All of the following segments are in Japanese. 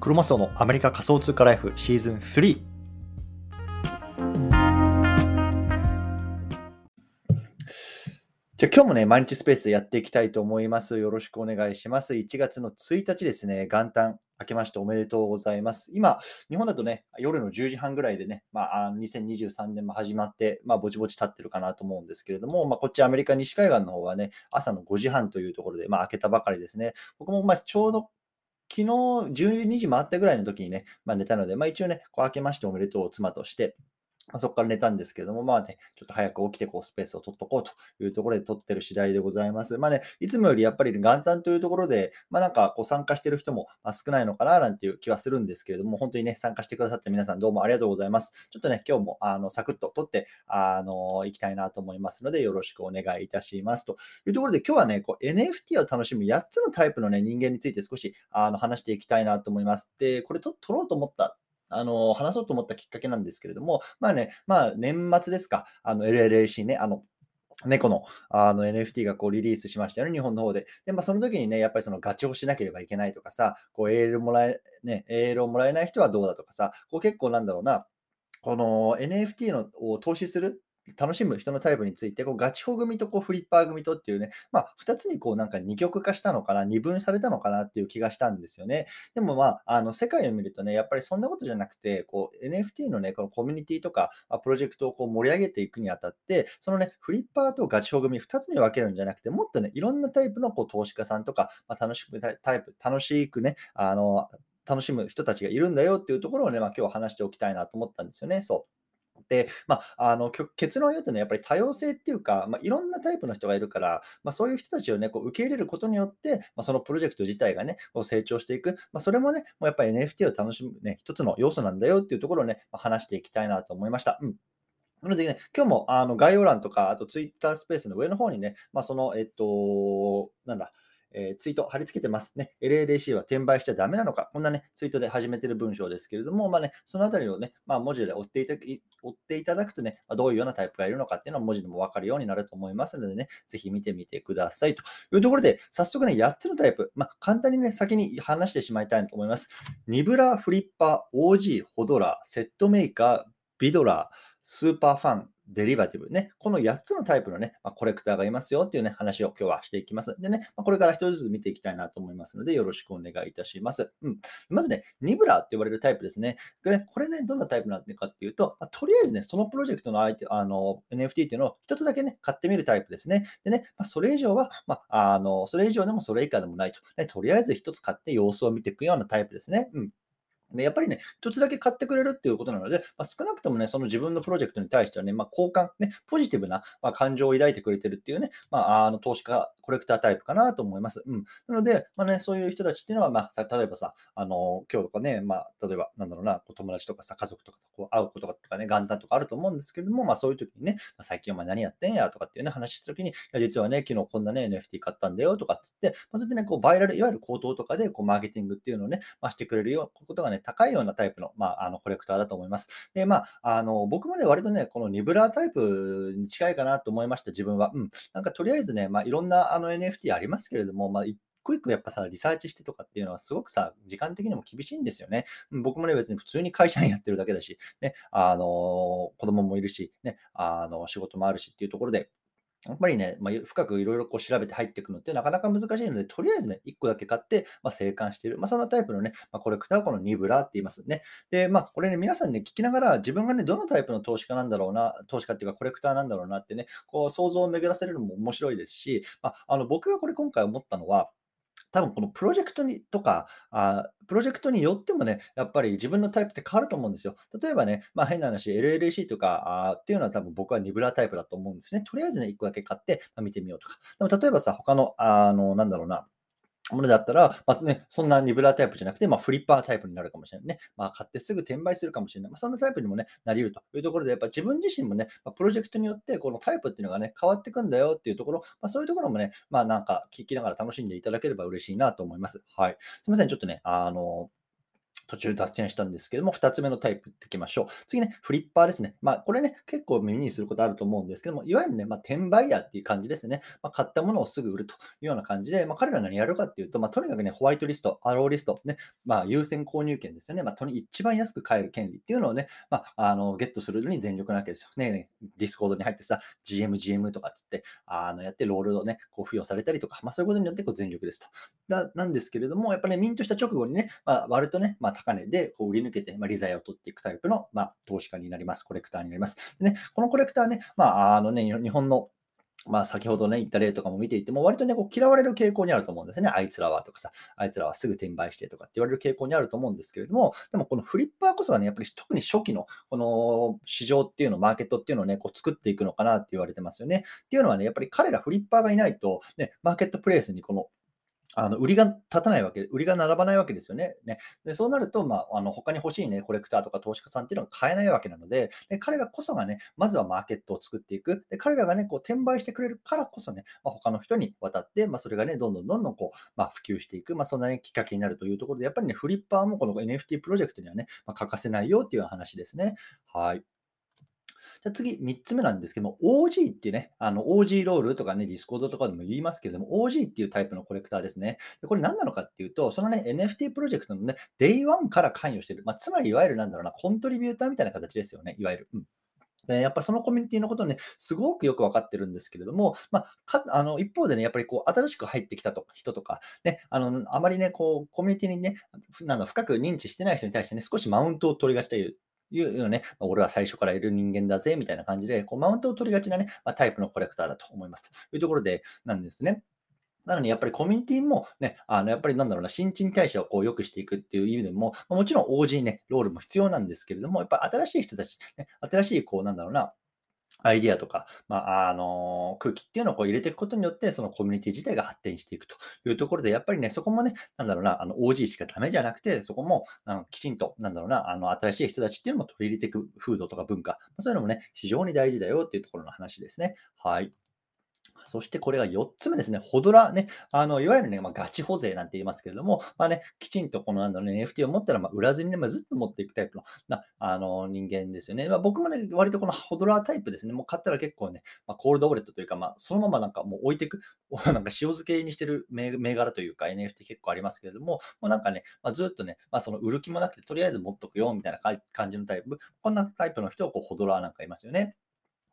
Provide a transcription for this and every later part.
クロマスオのアメリカ仮想通貨ライフシーズン3。じゃ今日もね、毎日スペースでやっていきたいと思います。よろしくお願いします。1月の1日ですね、元旦明けましておめでとうございます。今、日本だとね、夜の10時半ぐらいでね、まあ、2023年も始まって、まあ、ぼちぼち経ってるかなと思うんですけれども、まあ、こっちアメリカ西海岸の方はね、朝の5時半というところで、まあ、明けたばかりですね。僕もまあちょうど昨日12時回ったぐらいの時にね、まあ、寝たので、まあ、一応ね、こう明けましておめでとう妻として、まそこから寝たんですけども、まあね、ちょっと早く起きてこうスペースを取っとこうというところで取ってる次第でございます。まあね、いつもよりやっぱり元旦というところで、まあなんかこう参加してる人も少ないのかななんていう気はするんですけれども、本当にね、参加してくださって皆さんどうもありがとうございます。ちょっとね、今日もあのサクッと取って、あの、行きたいなと思いますので、よろしくお願いいたします。というところで、今日はね、こう NFT を楽しむ8つのタイプのね、人間について少しあの話していきたいなと思います。で、これと取ろうと思ったあの、話そうと思ったきっかけなんですけれども、まあね、まあ年末ですか、あの LLAC ね、あの、猫のあの NFT がこうリリースしましたよね、日本の方で。で、まあ、その時にね、やっぱりそのガチをしなければいけないとかさ、こうエールもらえ、ね、エールをもらえない人はどうだとかさ、こう結構なんだろうな、この NFT のを投資する楽しむ人のタイプについて、こうガチホ組とこうフリッパー組とっていうね、まあ、2つにこうなんか二極化したのかな、二分されたのかなっていう気がしたんですよね。でもまあ、あの世界を見るとね、やっぱりそんなことじゃなくて、こう NFT のね、このコミュニティとか、プロジェクトをこう盛り上げていくにあたって、そのね、フリッパーとガチホ組2つに分けるんじゃなくて、もっとね、いろんなタイプのこう投資家さんとか、まあ、楽しくタイプ、楽しくね、あの、楽しむ人たちがいるんだよっていうところをね、まあ、今日話しておきたいなと思ったんですよね。そう。で、まあ、あの結論を言うとね、やっぱり多様性っていうか、まあ、いろんなタイプの人がいるから、まあ、そういう人たちをね、こう受け入れることによって、まあ、そのプロジェクト自体がね、こう成長していく、まあ、それもね、もうやっぱり NFT を楽しむね、一つの要素なんだよっていうところをね、まあ、話していきたいなと思いました。うんなのでね、今日もあの概要欄とか、あと Twitter スペースの上の方にね、まあ、その、えっと、なんだ、えー、ツイート貼り付けてますね。LLAC は転売しちゃダメなのか、こんなね、ツイートで始めてる文章ですけれども、まあね、そのあたりをね、まあ、文字で追っていた追っていただくとね、ま、どういうようなタイプがいるのかっていうのは文字でもわかるようになると思いますのでね、ぜひ見てみてくださいというところで、早速ね、8つのタイプ、まあ、簡単にね、先に話してしまいたいと思います。ニブラ、フリッパー、OG、ホドラー、セットメーカー、ビドラー、スーパーファン、デリバティブね、この8つのタイプのね、まあ、コレクターがいますよっていうね、話を今日はしていきます。でね、まあ、これから一つずつ見ていきたいなと思いますので、よろしくお願いいたします。うん。まずね、ニブラーって呼ばれるタイプですね。これね、これねどんなタイプなのかっていうと、まあ、とりあえずね、そのプロジェクトの相手、あの、NFT っていうのを一つだけね、買ってみるタイプですね。でね、ま、それ以上は、まあ、あの、それ以上でもそれ以下でもないと。ね、とりあえず一つ買って様子を見ていくようなタイプですね。うん。で、やっぱりね、一つだけ買ってくれるっていうことなので、まあ、少なくともね、その自分のプロジェクトに対してはね、まあ、交換、ね、ポジティブな、まあ、感情を抱いてくれてるっていうね、まあ、あの投資家、コレクタータイプかなと思います。うん。なので、まあね、そういう人たちっていうのは、まあ、例えばさ、あの、今日とかね、まあ、例えば、なんだろうな、友達とかさ、家族とかとこう会うこととかね、元旦とかあると思うんですけれども、まあ、そういう時にね、まあ、最近お前何やってんやとかっていうね、話した時に、いや実はね、昨日こんなね、NFT 買ったんだよとかっつって、まあ、それでね、こう、バイラル、いわゆる口頭とかで、こう、マーケティングっていうのをね、まあ、してくれるようなことがね、高いようなタイプの,、まあ、あのコレクターだと思います。で、まあ、あの僕もね、割とね、このニブラータイプに近いかなと思いました、自分は。うん。なんかとりあえずね、まあ、いろんなあの NFT ありますけれども、まあ、一個一個やっぱさ、リサーチしてとかっていうのはすごくさ、時間的にも厳しいんですよね。僕もね、別に普通に会社員やってるだけだし、ね、あの子供もいるし、ね、あの仕事もあるしっていうところで、やっぱりね、まあ、深くいろいろこう調べて入っていくのってなかなか難しいので、とりあえずね、1個だけ買って、まあ、生還している。まあ、そのタイプのね、まあ、コレクターこのニブラって言いますね。で、まあ、これね、皆さんね、聞きながら、自分がね、どのタイプの投資家なんだろうな、投資家っていうかコレクターなんだろうなってね、こう想像を巡らせるのも面白いですし、まあ、あの僕がこれ今回思ったのは、多分このプロジェクトにとか、あプロジェクトによってもね、やっぱり自分のタイプって変わると思うんですよ。例えばね、まあ変な話、LLC とかあっていうのは多分僕はニブラタイプだと思うんですね。とりあえずね、1個だけ買って、ま、見てみようとか。でも例えばさ、他の、あの、なんだろうな、ものだったら、まあね、そんなニブラータイプじゃなくて、まあ、フリッパータイプになるかもしれないね。まあ、買ってすぐ転売するかもしれない。まあ、そんなタイプにもね、なり得るというところで、やっぱ自分自身もね、まあ、プロジェクトによって、このタイプっていうのがね、変わってくんだよっていうところ、まあ、そういうところもね、まあ、なんか聞きながら楽しんでいただければ嬉しいなと思います。はい。すみません、ちょっとね、あの、途中脱線したんですけども、2つ目のタイプってきましょう。次ね、フリッパーですね。まあ、これね、結構耳にすることあると思うんですけども、いわゆるね、まあ、転売ヤーっていう感じですね。まあ、買ったものをすぐ売るというような感じで、まあ、彼ら何やるかっていうと、まあ、とにかくね、ホワイトリスト、 allowlist、ね、まあ、優先購入権ですよね。まあ、とに一番安く買える権利っていうのをね、まあ、あのゲットするのに全力なわけですよ。ねね、ディスコードに入ってさ、GM、GM とかつって、あのやってロールをね、こう付与されたりとか、まあ、そういうことによってこう全力ですと。だなんですけれども、やっぱり、ね、ミントした直後にね、まあ、割とね、まあ、高値でこう売り抜けて、まあ、利ザヤを取っていくタイプの、まあ、投資家になります。コレクターになります。でね、このコレクターね、まあ、あのね、日本のまあ、先ほどね、言った例とかも見ていても、割とね、こう嫌われる傾向にあると思うんですね。あいつらはとかさ、あいつらはすぐ転売してとかって言われる傾向にあると思うんですけれども、でもこのフリッパーこそがね、やっぱり特に初期のこの市場っていうの、マーケットっていうのをね、こう作っていくのかなって言われてますよね。っていうのはね、やっぱり彼らフリッパーがいないと、ね、マーケットプレイスにこのあの売りが立たないわけ、売りが並ばないわけですよね。ねでそうなると、まあ、あの他に欲しい、ね、コレクターとか投資家さんっていうのが買えないわけなので、で彼らこそがね、まずはマーケットを作っていく。で彼らがね、こう転売してくれるからこそね、まあ、他の人に渡って、まあ、それがね、どんどんどんどんこう、まあ、普及していく、まあ、そんな、ね、きっかけになるというところで、やっぱりね、フリッパーもこの NFT プロジェクトにはね、まあ、欠かせないよっていう話ですね。はい。次、3つ目なんですけども、OG っていうね、あの OG ロールとかね、ディスコードとかでも言いますけれども、OG っていうタイプのコレクターですね。でこれ何なのかっていうと、そのね、NFT プロジェクトのね、Day1 から関与してる。まあ、つまり、いわゆるなんだろうな、コントリビューターみたいな形ですよね、いわゆる。うんでやっぱりそのコミュニティのことをね、すごくよく分かってるんですけれども、まあ、かあの一方でね、やっぱりこう新しく入ってきたと人とか、ね、あのあまりね、こうコミュニティにね、なん深く認知してない人に対してね、少しマウントを取りがちといういうのね、俺は最初からいる人間だぜ、みたいな感じで、こうマウントを取りがちなね、ま、タイプのコレクターだと思いますというところでなんですね。なのに、やっぱりコミュニティもね、あのやっぱりなんだろうな、新陳代謝をこう良くしていくっていう意味でも、もちろん OG ね、ロールも必要なんですけれども、やっぱり新しい人たち、ね、新しいこう、なんだろうな、アイディアとか、まあ、あの空気っていうのをこう入れていくことによって、そのコミュニティ自体が発展していくというところで、やっぱりね、そこもね、なんだろうな、あの OG しかダメじゃなくて、そこもあのきちんと、なんだろうな、あの新しい人たちっていうのも取り入れていく風土とか文化、そういうのもね、非常に大事だよっていうところの話ですね。はい。そしてこれが4つ目ですね。ホドラね。あの、いわゆるね、まあ、ガチ保税なんて言いますけれども、まあね、きちんとこのなんだろうね、NFT を持ったら、まあ、売らずにね、まあ、ずっと持っていくタイプのなあの人間ですよね。まあ、僕もね、割とこのホドラータイプですね。もう買ったら結構ね、まあ、コールドウォレットというか、まあ、そのままなんかもう置いていく、なんか塩漬けにしてる銘柄というか NFT 結構ありますけれども、もうなんかね、まあ、ずっとね、まあ、その売る気もなくて、とりあえず持っとくよ、みたいな感じのタイプ。こんなタイプの人をこうホドラーなんかいますよね。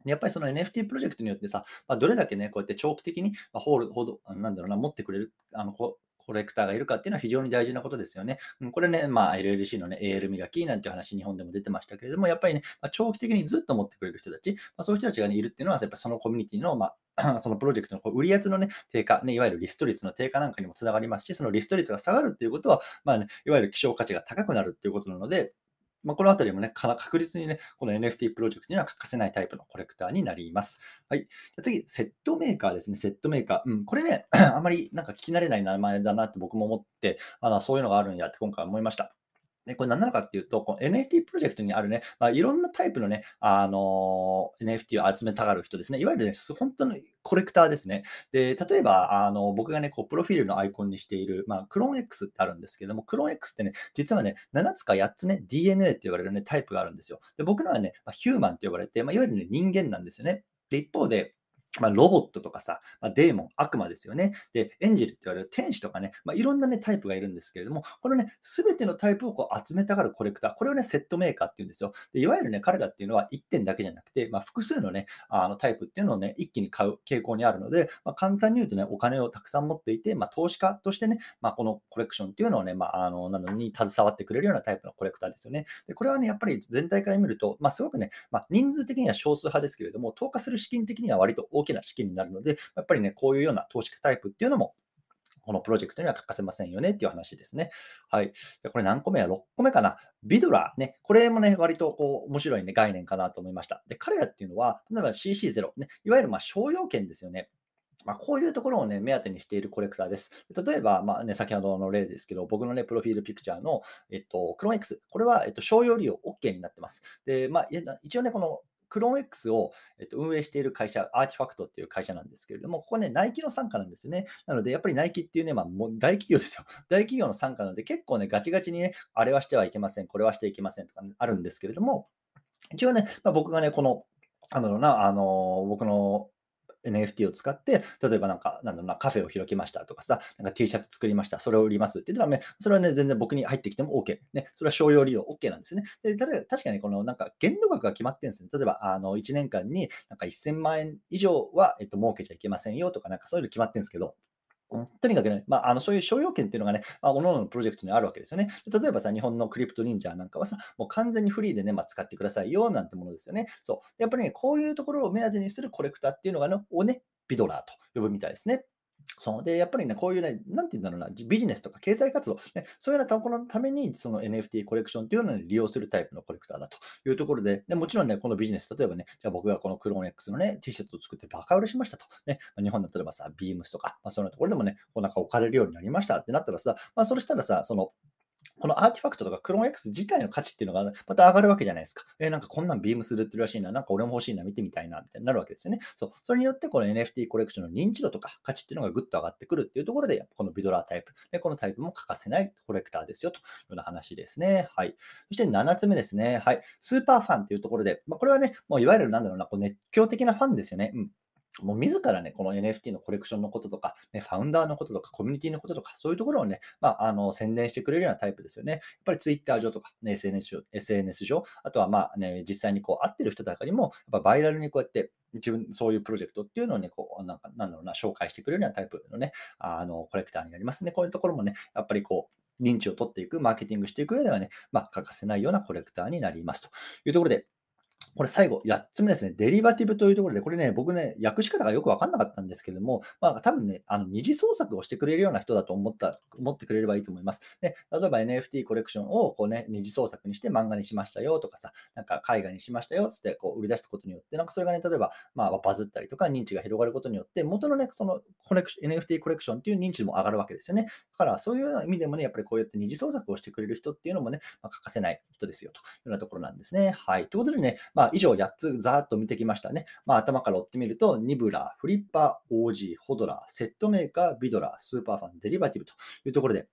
やっぱりその NFT プロジェクトによってさ、まあ、どれだけね、こうやって長期的に、まホールほど、なんだろうな、持ってくれる、あのコレクターがいるかっていうのは非常に大事なことですよね。これね、まあ、LLC のね、AL 磨きなんていう話、日本でも出てましたけれども、やっぱりね、まあ、長期的にずっと持ってくれる人たち、まあ、そういう人たちが、ね、いるっていうのは、やっぱそのコミュニティの、まあ、そのプロジェクトのこう売り圧の、ね、低下、ね、いわゆるリスト率の低下なんかにもつながりますし、そのリスト率が下がるっていうことは、まあね、いわゆる希少価値が高くなるっていうことなので、まあ、このあたりもね、確実にね、この NFT プロジェクトには欠かせないタイプのコレクターになります。はい。次、セットメーカーですね。セットメーカー。うん、これね、あまりなんか聞き慣れない名前だなって僕も思って、あのそういうのがあるんやって今回思いました。で、これ何なのかっていうと、この NFT プロジェクトにあるね、まあ、いろんなタイプのね、あのー、NFT を集めたがる人ですね。いわゆるね、本当のコレクターですね。で、例えば、あの、僕がね、こう、プロフィールのアイコンにしている、まあ、クローン X ってあるんですけども、クローン X ってね、実はね、7つか8つね、DNA って言われるね、タイプがあるんですよ。で、僕のはね、まあ、ヒューマンって呼ばれて、まあ、いわゆるね、人間なんですよね。で、一方で、まあ、ロボットとかさ、まあ、デーモン、悪魔ですよね。で、エンジェルって言われる天使とかね、まあ、いろんなね、タイプがいるんですけれども、このね、すべてのタイプをこう集めたがるコレクター、これをね、セットメーカーって言うんですよ。でいわゆるね、彼らっていうのは1点だけじゃなくて、まあ、複数のね、あのタイプっていうのをね、一気に買う傾向にあるので、まあ、簡単に言うとね、お金をたくさん持っていて、まあ、投資家としてね、まあ、このコレクションっていうのをね、まあ、あの、なのに携わってくれるようなタイプのコレクターですよね。で、これはね、やっぱり全体から見ると、まあ、すごくね、まあ、人数的には少数派ですけれども、投下する資金的には割と大きな資金になるので、やっぱりね、こういうような投資家タイプっていうのも、このプロジェクトには欠かせませんよねっていう話ですね。はい。でこれ何個目や ?6 個目かな？ビドラーね。これもね、割とこう面白い、ね、概念かなと思いました。で、彼らっていうのは、例えば CC0、ね、いわゆるま商用権ですよね。まあ、こういうところをね、目当てにしているコレクターです。例えば、まあね、先ほどの例ですけど、僕のね、プロフィールピクチャーの、えっと、クローン X、これは、えっと、商用利用 OK になってます。で、まあ、一応ね、このクローン X を、えっと、運営している会社、アーティファクトっていう会社なんですけれども、ここね、ナイキの傘下なんですよね。なので、やっぱりナイキっていうね、まあ、もう大企業ですよ。大企業の傘下なので、結構ね、ガチガチにね、あれはしてはいけません、これはしていけませんとか、ね、あるんですけれども、一応ね、まあ、僕がね、この、なんだろうな、あの僕の NFT を使って、例えばなんか、なんだろうな、カフェを開きましたとかさ、なんか T シャツ作りました、それを売りますって言ったらね、それはね、全然僕に入ってきても OK。ね、それは商用利用 OK なんですね。で、例えば確かにこのなんか限度額が決まってるんですね。例えば、あの、1年間になんか1000万円以上は、えっと、儲けちゃいけませんよとか、なんかそういうの決まってるんですけど、とにかくね、まあ、あのそういう商用権っていうのがね、まあ、各々のプロジェクトにあるわけですよね。例えばさ、日本のクリプト忍者なんかはさ、もう完全にフリーでね、まあ、使ってくださいよなんてものですよね。そう。やっぱりね、こういうところを目当てにするコレクターっていうのがね、をね、ビドラーと呼ぶみたいですね。そうで、やっぱりね、こういうね、なんて言うんだろうな、ビジネスとか経済活動、ね、そういうようなところのために、その NFT コレクションというのを利用するタイプのコレクターだというところで、でもちろんね、このビジネス、例えばね、じゃあ僕がこのクローン X のね、T シャツを作ってバカ売れしましたと。ね、日本だったらばさ、ビームスとか、まあ、そういうところでもね、こうなんか置かれるようになりましたってなったらさ、まあ、それしたらさ、その、このアーティファクトとかクローン X 自体の価値っていうのがまた上がるわけじゃないですか。えー、なんかこんなんビームスで売ってるらしいな、なんか俺も欲しいな、見てみたいな、みたいになるわけですよね。そう。それによってこの NFT コレクションの認知度とか価値っていうのがぐっと上がってくるっていうところで、このビドラータイプ。で、このタイプも欠かせないコレクターですよというような話ですね。はい。そして7つ目ですね。はい。スーパーファンっていうところで、まあ、これはね、もういわゆるなんだろうな、こう熱狂的なファンですよね。うん。もう自らね、この NFT のコレクションのこととか、ね、ファウンダーのこととか、コミュニティのこととか、そういうところをね、まあ、あの宣伝してくれるようなタイプですよね。やっぱり Twitter 上とか、ね、SNS 上、SNS 上、あとはまあね、実際にこう会ってる人とかにも、やっぱバイラルにこうやって自分、そういうプロジェクトっていうのをね、こう、なんか、なんだろうな、紹介してくれるようなタイプのね、あの、コレクターになりますね。こういうところもね、やっぱりこう、認知を取っていく、マーケティングしていく上ではね、まあ、欠かせないようなコレクターになりますというところで、これ最後、8つ目ですね。デリバティブというところで、これね、僕ね、訳し方がよくわかんなかったんですけども、まあ多分ね、あの二次創作をしてくれるような人だと思った、思ってくれればいいと思います。で、例えば NFT コレクションをこうね、二次創作にして漫画にしましたよとかさ、なんか絵画にしましたよつってこう売り出したことによって、なんかそれがね、例えば、まあバズったりとか認知が広がることによって、元のね、そのコレクション NFT コレクションっていう認知も上がるわけですよね。だからそういう意味でもね、やっぱりこうやって二次創作をしてくれる人っていうのもね、まあ、欠かせない人ですよというようなところなんですね。はい。ということでね、まあ以上8つざーっと見てきましたね。まあ、頭から追ってみると、ニブラ、フリッパー、OG、 hodler、 set maker、ビドラー、 superfan、デリバティブというところで、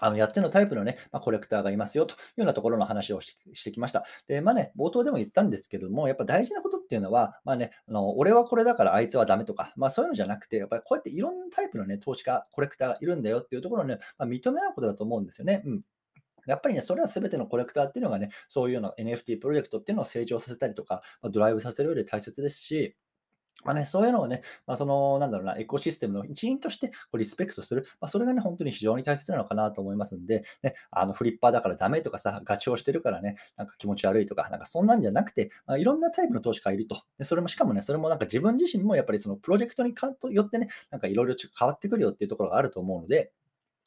あの8つのタイプのね、まあ、コレクターがいますよというようなところの話をしてきました。で、まあね、冒頭でも言ったんですけども、やっぱ大事なことっていうのは、まあね、あの俺はこれだからあいつはダメとか、まあそういうのじゃなくて、やっぱりこうやっていろんなタイプのね、投資家、コレクターがいるんだよっていうところをね、まあ、認め合うことだと思うんですよね。うん。やっぱりね、それは全てのコレクターっていうのがね、そういうような NFT プロジェクトっていうのを成長させたりとか、まドライブさせる上で大切ですし、まあね、そういうのをね、まあ、その、なんだろうな、エコシステムの一員としてこうリスペクトする、まあ、それがね、本当に非常に大切なのかなと思いますんで、ね、あのフリッパーだからダメとかさ、ガチをしてるからね、なんか気持ち悪いとか、なんかそんなんじゃなくて、まあ、いろんなタイプの投資家がいると。でそれもしかもね、それもなんか自分自身もやっぱりそのプロジェクトによってね、なんかいろいろ変わってくるよっていうところがあると思うので、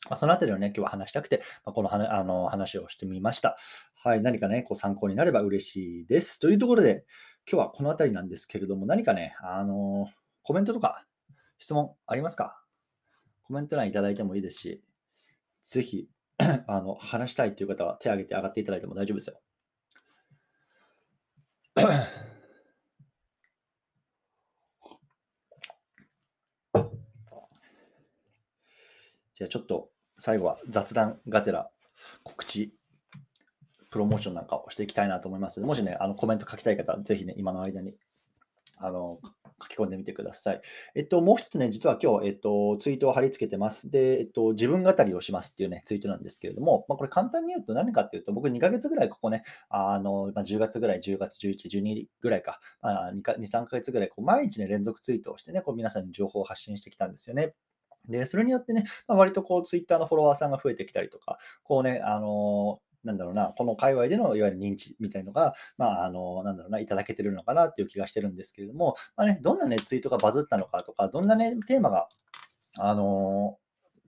まあ、そのあたりをね、今日は話したくて、まあ、この話あの話をしてみました。はい、何かね、こう参考になれば嬉しいです。というところで、今日はこのあたりなんですけれども、何かね、あのコメントとか質問ありますか？コメント欄いただいてもいいですし、ぜひ あの話したいという方は手を挙げて上がっていただいても大丈夫ですよ。じゃあちょっと最後は雑談がてら告知、プロモーションなんかをしていきたいなと思います、もしね、あのコメント書きたい方は、ぜひね、今の間にあの書き込んでみてください。えっと、もう一つね、実は今日、えっと、ツイートを貼り付けてます。で、えっと、自分語りをしますっていうね、ツイートなんですけれども、まあ、これ簡単に言うと何かっていうと、僕2ヶ月ぐらいここね、あの、まあ、10月ぐらい、10月、11、12ぐらいか、あ、2, か2、3ヶ月ぐらい、こう毎日ね、連続ツイートをしてね、こう皆さんに情報を発信してきたんですよね。で、それによってね、まあ、割とこう、ツイッターのフォロワーさんが増えてきたりとか、こうね、あのなんだろうな、この界隈でのいわゆる認知みたいのが、まあ、あの、なんだろうな、いただけてるのかなっていう気がしてるんですけれども、まあね、どんなね、ツイートがバズったのかとか、どんなね、テーマが、あの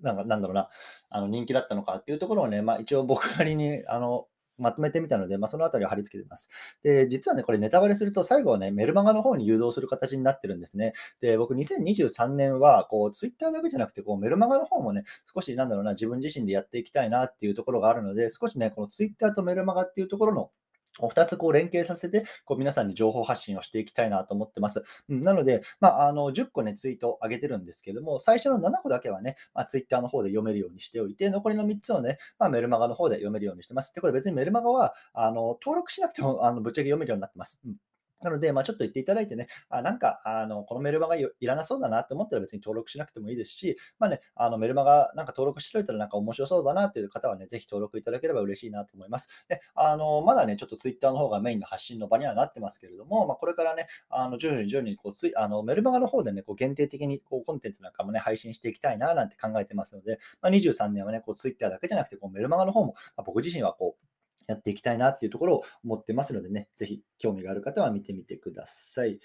なんかなんだろうな、あの人気だったのかっていうところをね、まあ、一応僕なりにあのまとめてみたので、まあ、そのあたりを貼り付けてます。で、実はね、これネタバレすると、最後はね、メルマガの方に誘導する形になってるんですね。で、僕、2023年は、こう、ツイッターだけじゃなくて、こう、メルマガの方もね、少し、なんだろうな、自分自身でやっていきたいなっていうところがあるので、少しね、このツイッターとメルマガっていうところの2つこう連携させて、こう皆さんに情報発信をしていきたいなと思ってます。うん、なので、まあ、あの10個ね、ツイートを上げてるんですけども、最初の7個だけはね、まあ、ツイッターの方で読めるようにしておいて、残りの3つをね、まあ、メルマガの方で読めるようにしてます。で、これ別にメルマガはあの登録しなくてもあのぶっちゃけ読めるようになってます。うんなので、まあ、ちょっと言っていただいてね、あなんかあのこのメルマガいらなそうだなって思ったら別に登録しなくてもいいですし、まあね、あのメルマガなんか登録しておいたらなんか面白そうだなっていう方はね、ぜひ登録いただければ嬉しいなと思います。であのまだね、ちょっとツイッターの方がメインの発信の場にはなってますけれども、まあ、これからね、あの徐々に徐々にこうついあのメルマガの方でね、こう限定的にこうコンテンツなんかもね、配信していきたいななんて考えてますので、まあ、23年はね、こうツイッターだけじゃなくてこうメルマガの方も、まあ、僕自身はこうやっていきたいなっていうところを思ってますのでね、ぜひ興味がある方は見てみてください。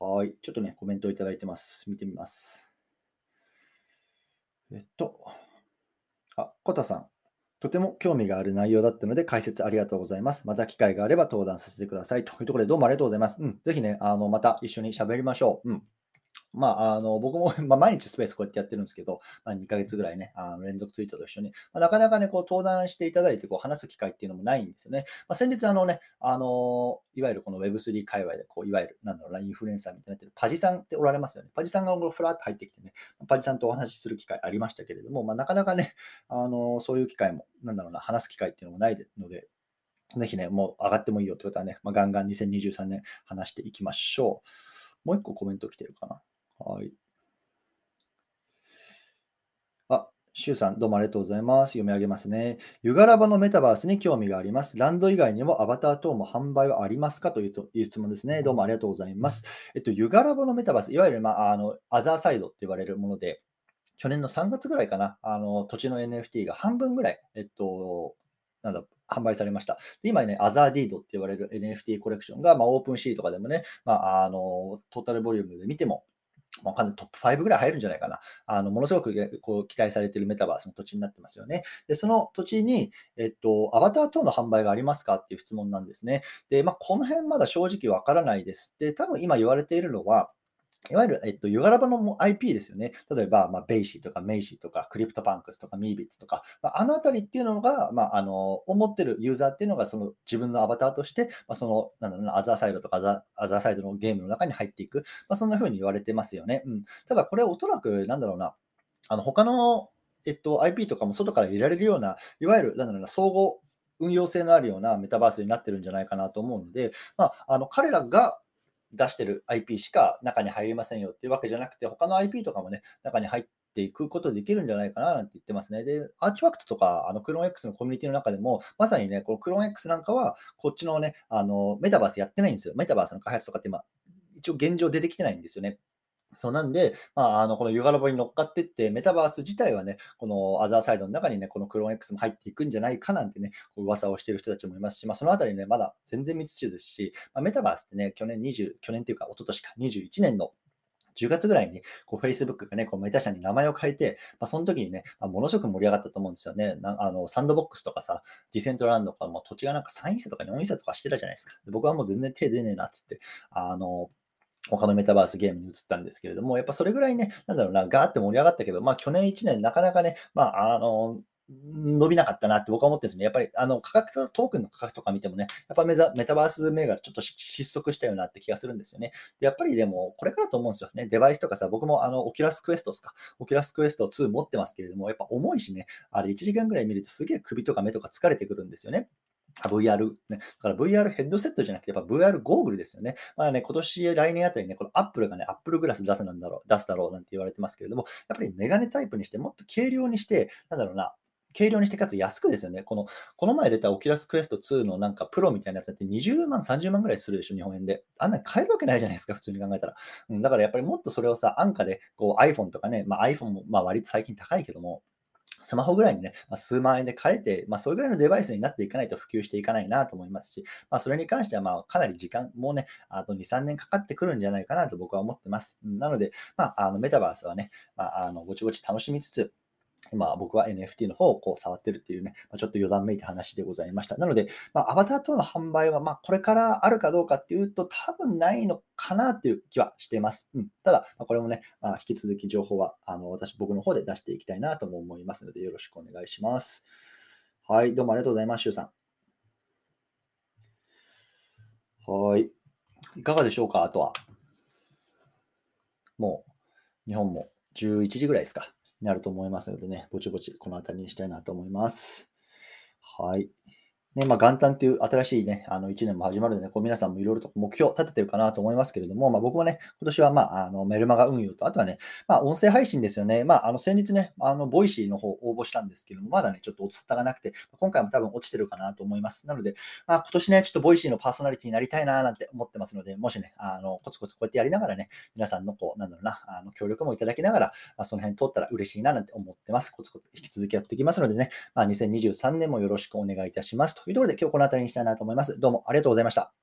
はい。ちょっとね、コメントをいただいてます。見てみます。えっと、あ、コタさん。とても興味がある内容だったので解説ありがとうございます。また機会があれば登壇させてください。というところでどうもありがとうございます。うん、ぜひね、あのまた一緒に喋りましょう。うんまあ、あの僕も、まあ、毎日スペースこうやってやってるんですけど、まあ、2ヶ月ぐらいね、あの連続ツイートと一緒に、まあ、なかなかね、こう登壇していただいてこう話す機会っていうのもないんですよね。まあ、先日、あのね、あのいわゆるこの Web3 界隈でこう、いわゆる、なんだろうな、インフルエンサーみたいになってるパジさんっておられますよね。パジさんがふらっと入ってきてね、パジさんとお話しする機会ありましたけれども、まあ、なかなかね、あのそういう機会も、なんだろうな、話す機会っていうのもないので、ぜひね、もう上がってもいいよってことはね、まあ、ガンガン2023年話していきましょう。もう一個コメント来てるかな。はい。シュウさん、どうもありがとうございます。読み上げますね。ユガラバのメタバースに興味があります。ランド以外にもアバター等も販売はありますかという質問ですね。どうもありがとうございます。えっと、 Yuga Labs のメタバース、いわゆる、まあ、あの Otherside って言われるもので、去年の3月ぐらいかな、あの土地の NFT が半分ぐらい、えっと、なんだ、販売されました。で今ね、アザーディードって言われる NFT コレクションが、まあ、 OpenSea とかでもね、まあ、あのトータルボリュームで見ても、わかんない、トップ5ぐらい入るんじゃないかな。あのものすごくこう期待されているメタバースの土地になってますよね。で、その土地に、えっと、アバター等の販売がありますかっていう質問なんですね。で、まあ、この辺まだ正直わからないです。で、多分今言われているのは、いわゆる、えっと、 Yuga Labs の IP ですよね。例えば、まあ、 BAYC とか MAYC とか、 CryptoPunks とか、 Meebits とか、まあ、あのあたりっていうのが、まあ、あの、持ってるユーザーっていうのが、その自分のアバターとして、まあ、その、なんだろうな、アザーサイドとかアザアザーサイドのゲームの中に入っていく、まあ、そんな風に言われてますよね。うん。ただ、これはおそらく、なんだろうな、あの、他の、えっと、IP とかも外から入れられるような、いわゆる、なんだろうな、総合運用性のあるようなメタバースになってるんじゃないかなと思うので、まあ、あの彼らが出してる IP しか中に入りませんよっていうわけじゃなくて、他の IP とかもね、中に入っていくことできるんじゃないかななんて言ってますね。で、アーティファクトとか、あのクローン X のコミュニティの中でも、まさにね、このクローン X なんかは、こっちのね、あのメタバースやってないんですよ。メタバースの開発とかって今、一応現状出てきてないんですよね。そうなんで、まあ、あのこのユガラボに乗っかってって、メタバース自体はね、このアザーサイドの中にね、このクローン X も入っていくんじゃないかなんてね、噂をしている人たちもいますし、まあ、そのあたりね、まだ全然未知数ですし、まあ、メタバースってね、去年20、去年っていうか、一昨年か、21年の10月ぐらいにこう Facebook がね、こうメタ社に名前を変えて、まあ、その時にね、まあ、ものすごく盛り上がったと思うんですよね。なあのサンドボックスとかさ、ディセントランドとかも土地がなんか3位差とか4位差とかしてたじゃないですか。僕はもう全然手出ねえなっつって、あの、他のメタバースゲームに移ったんですけれども、やっぱそれぐらいね、なんだろうな、ガーって盛り上がったけど、まあ去年1年なかなかね、まああの、伸びなかったなって僕は思ってですね。やっぱりあの価格、トークンの価格とか見てもね、やっぱメタバース銘柄ちょっと失速したようなって気がするんですよね。でやっぱりでも、これからと思うんですよね。デバイスとかさ、僕もあの Oculus Questですか？ Oculus Quest 2持ってますけれども、やっぱ重いしね、あれ1時間ぐらい見るとすげえ首とか目とか疲れてくるんですよね。VR、ね。だから VR ヘッドセットじゃなくて、やっぱ VR ゴーグルですよね。まあね、今年、来年あたりね、この Apple がね、Apple グラス出すなんだろう、出すだろうなんて言われてますけれども、やっぱりメガネタイプにして、もっと軽量にして、なんだろうな、軽量にしてかつ安くですよね。この、この前出た Oculus Quest 2のなんかプロみたいなやつだって20万、30万ぐらいするでしょ、日本円で。あんなに買えるわけないじゃないですか、普通に考えたら。うん、だからやっぱりもっとそれをさ、安価でこう iPhone とかね、まあ、iPhone もまあ割と最近高いけども、スマホぐらいにね、まあ、数万円で買えて、まあ、それぐらいのデバイスになっていかないと普及していかないなと思いますし、まあ、それに関してはまあかなり時間、もね、あと2、3年かかってくるんじゃないかなと僕は思ってます。なので、まあ、あのメタバースはね、まあ、あのぼちぼち楽しみつつ、今僕は NFT の方をこう触ってるっていうね、ま、ちょっと余談めいた話でございました。なので、まあ、アバター等の販売はまこれからあるかどうかっていうと多分ないのかなっていう気はしています。うん、ただ、まこれもね、まあ、引き続き情報はあの私、僕の方で出していきたいなとも思いますので、よろしくお願いします。はい、どうもありがとうございます、シュウさん。はい。いかがでしょうかあとは。もう、日本も11時ぐらいですか。になると思いますのでね、ぼちぼちこの辺りにしたいなと思います。はい。ね、まあ、元旦という新しいね、あの1年も始まるので、ね、こう皆さんもいろいろと目標立ててるかなと思いますけれども、まあ、僕もね、今年はまあ、あのメルマガ運用と、あとはね、まあ、音声配信ですよね。まあ、あの先日ね、あの Voicy の方応募したんですけども、まだね、ちょっと音沙汰がなくて、今回も多分落ちてるかなと思います。なので、まあ、今年ね、ちょっと Voicy のパーソナリティになりたいななんて思ってますので、もしね、あのコツコツこうやってやりながらね、皆さんのこう、なんだろうな、あの協力もいただきながら、まあ、その辺通ったら嬉しいななんて思ってます。コツコツ引き続きやっていきますのでね、まあ、2023年もよろしくお願いいたします。というところで、今日この辺りにしたいなと思います。どうもありがとうございました。